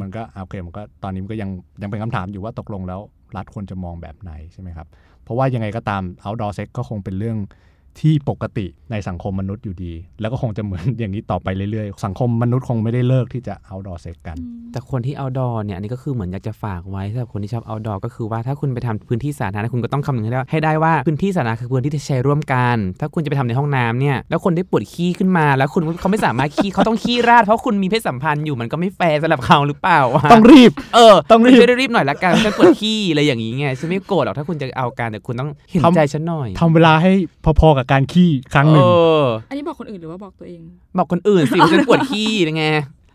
มันก็โอเคมันก็ตอนนี้มันก็ยังยังเป็นคำถามอยู่ว่าตกลงแล้วรัฐควรจะมองแบบไหนใช่ไหมครับ เพราะว่ายังไงก็ตาม outdoor sex ก็คงเป็นเรื่อง ที่ปกติในสังคมมนุษย์อยู่ดี แล้วก็คงจะเหมือนอย่างนี้ต่อไปเรื่อยๆ สังคมมนุษย์คงไม่ได้เลิกที่จะ outdoor sex กัน แต่คนที่ outdoor เนี่ยอันนี้ก็คือเหมือนอยากจะฝากไว้สำหรับคนที่ชอบ outdoor ก็คือว่าถ้าคุณไปทำพื้นที่สาธารณะคุณก็ต้องคำนึงให้ได้ว่าให้ได้ว่าพื้นที่สาธารณะคือพื้นที่ที่ใช้ร่วมกัน ถ้าคุณจะไปทำในห้องน้ำเนี่ยแล้วคนได้ปวดขี้ขึ้นมา แล้วคุณเขาไม่สามารถขี้เขาต้องขี้ราดเพราะคุณมีเพศสัมพันธ์อยู่มันก็ไม่แฟร์สำหรับเขาหรือเปล่าวะต้องรีบเออต้องรีบช่วยรีบหน่อยละกันฉันปวดขี้อะไรอย่างนี้ไงฉันไม่โกรธหรอกถ้าคุณจะเอาการแต่คุณต้องเห็นทำใจฉันหน่อยทำเวลาให้พอๆกับการขี้ครั้งหเอนึ่งออันนี้บอกคนอื่นหรือว่าบอกตัวเอง บอกคนอื่นสิว่าฉันปวดขี้ไง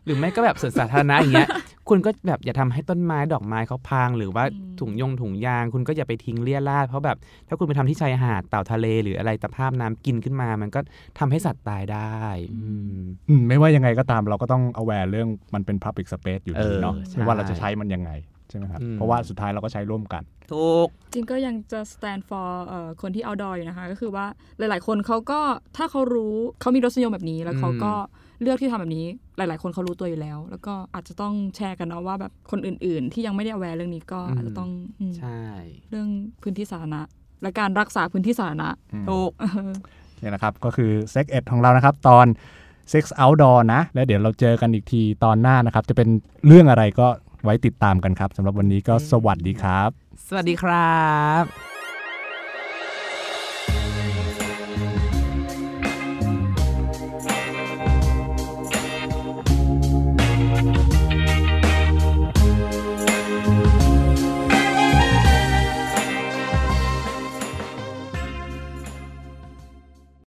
หรือไม่ก็แบบสวนสาธารณะอย่างเงี้ยคุณก็แบบอย่าทำให้ต้นไม้ดอกไม้เขาพัง หรือว่าอืมถุงยงถุงยาง คุณก็อย่าไปทิ้งเลี่ยราดเพราะแบบ ถ้าคุณไปทำที่ชายหาดเต่าทะเล หรืออะไรตะภาพน้ำกินขึ้นมา มันก็ทำให้สัตว์ตายได้ อืมอืมไม่ว่ายังไงก็ตามเราก็ต้อง aware เรื่องมันเป็น public space อยู่ดีเนาะเออใช่ไม่ว่าเราจะใช้มันยังไง ใช่ไหมครับอืมเพราะว่าสุดท้ายเราก็ใช้ร่วมกัน ถูก จริงก็ยังจะ stand for เอ่อคนที่ outdoor อยู่นะคะ ก็คือว่าหลาย ๆ คนเขาก็ถ้าเขารู้เขามีรสนิยมแบบนี้ แล้วเขาก็เลือกที่ทำแบบนี้ หลาย ๆ คนเขารู้ตัวอยู่แล้ว แล้วก็อาจจะต้องแชร์กันเนาะว่าแบบคนอื่น ๆ ที่ยังไม่ได้ aware เรื่องนี้ก็อืมอาจจะต้องอืมใช่เรื่องพื้นที่สาธารณะและการรักษาพื้นที่สาธารณะถูกเนี่ยนะครับก็คือ Sex Ed ของเรานะครับ ตอน Sex Outdoor นะ แล้วเดี๋ยวเราเจอกันอีกทีตอนหน้านะครับ จะเป็นเรื่องอะไรก็ ไว้ติดตามกันครับสำหรับวันนี้ก็สวัสดีครับ สวัสดีครับ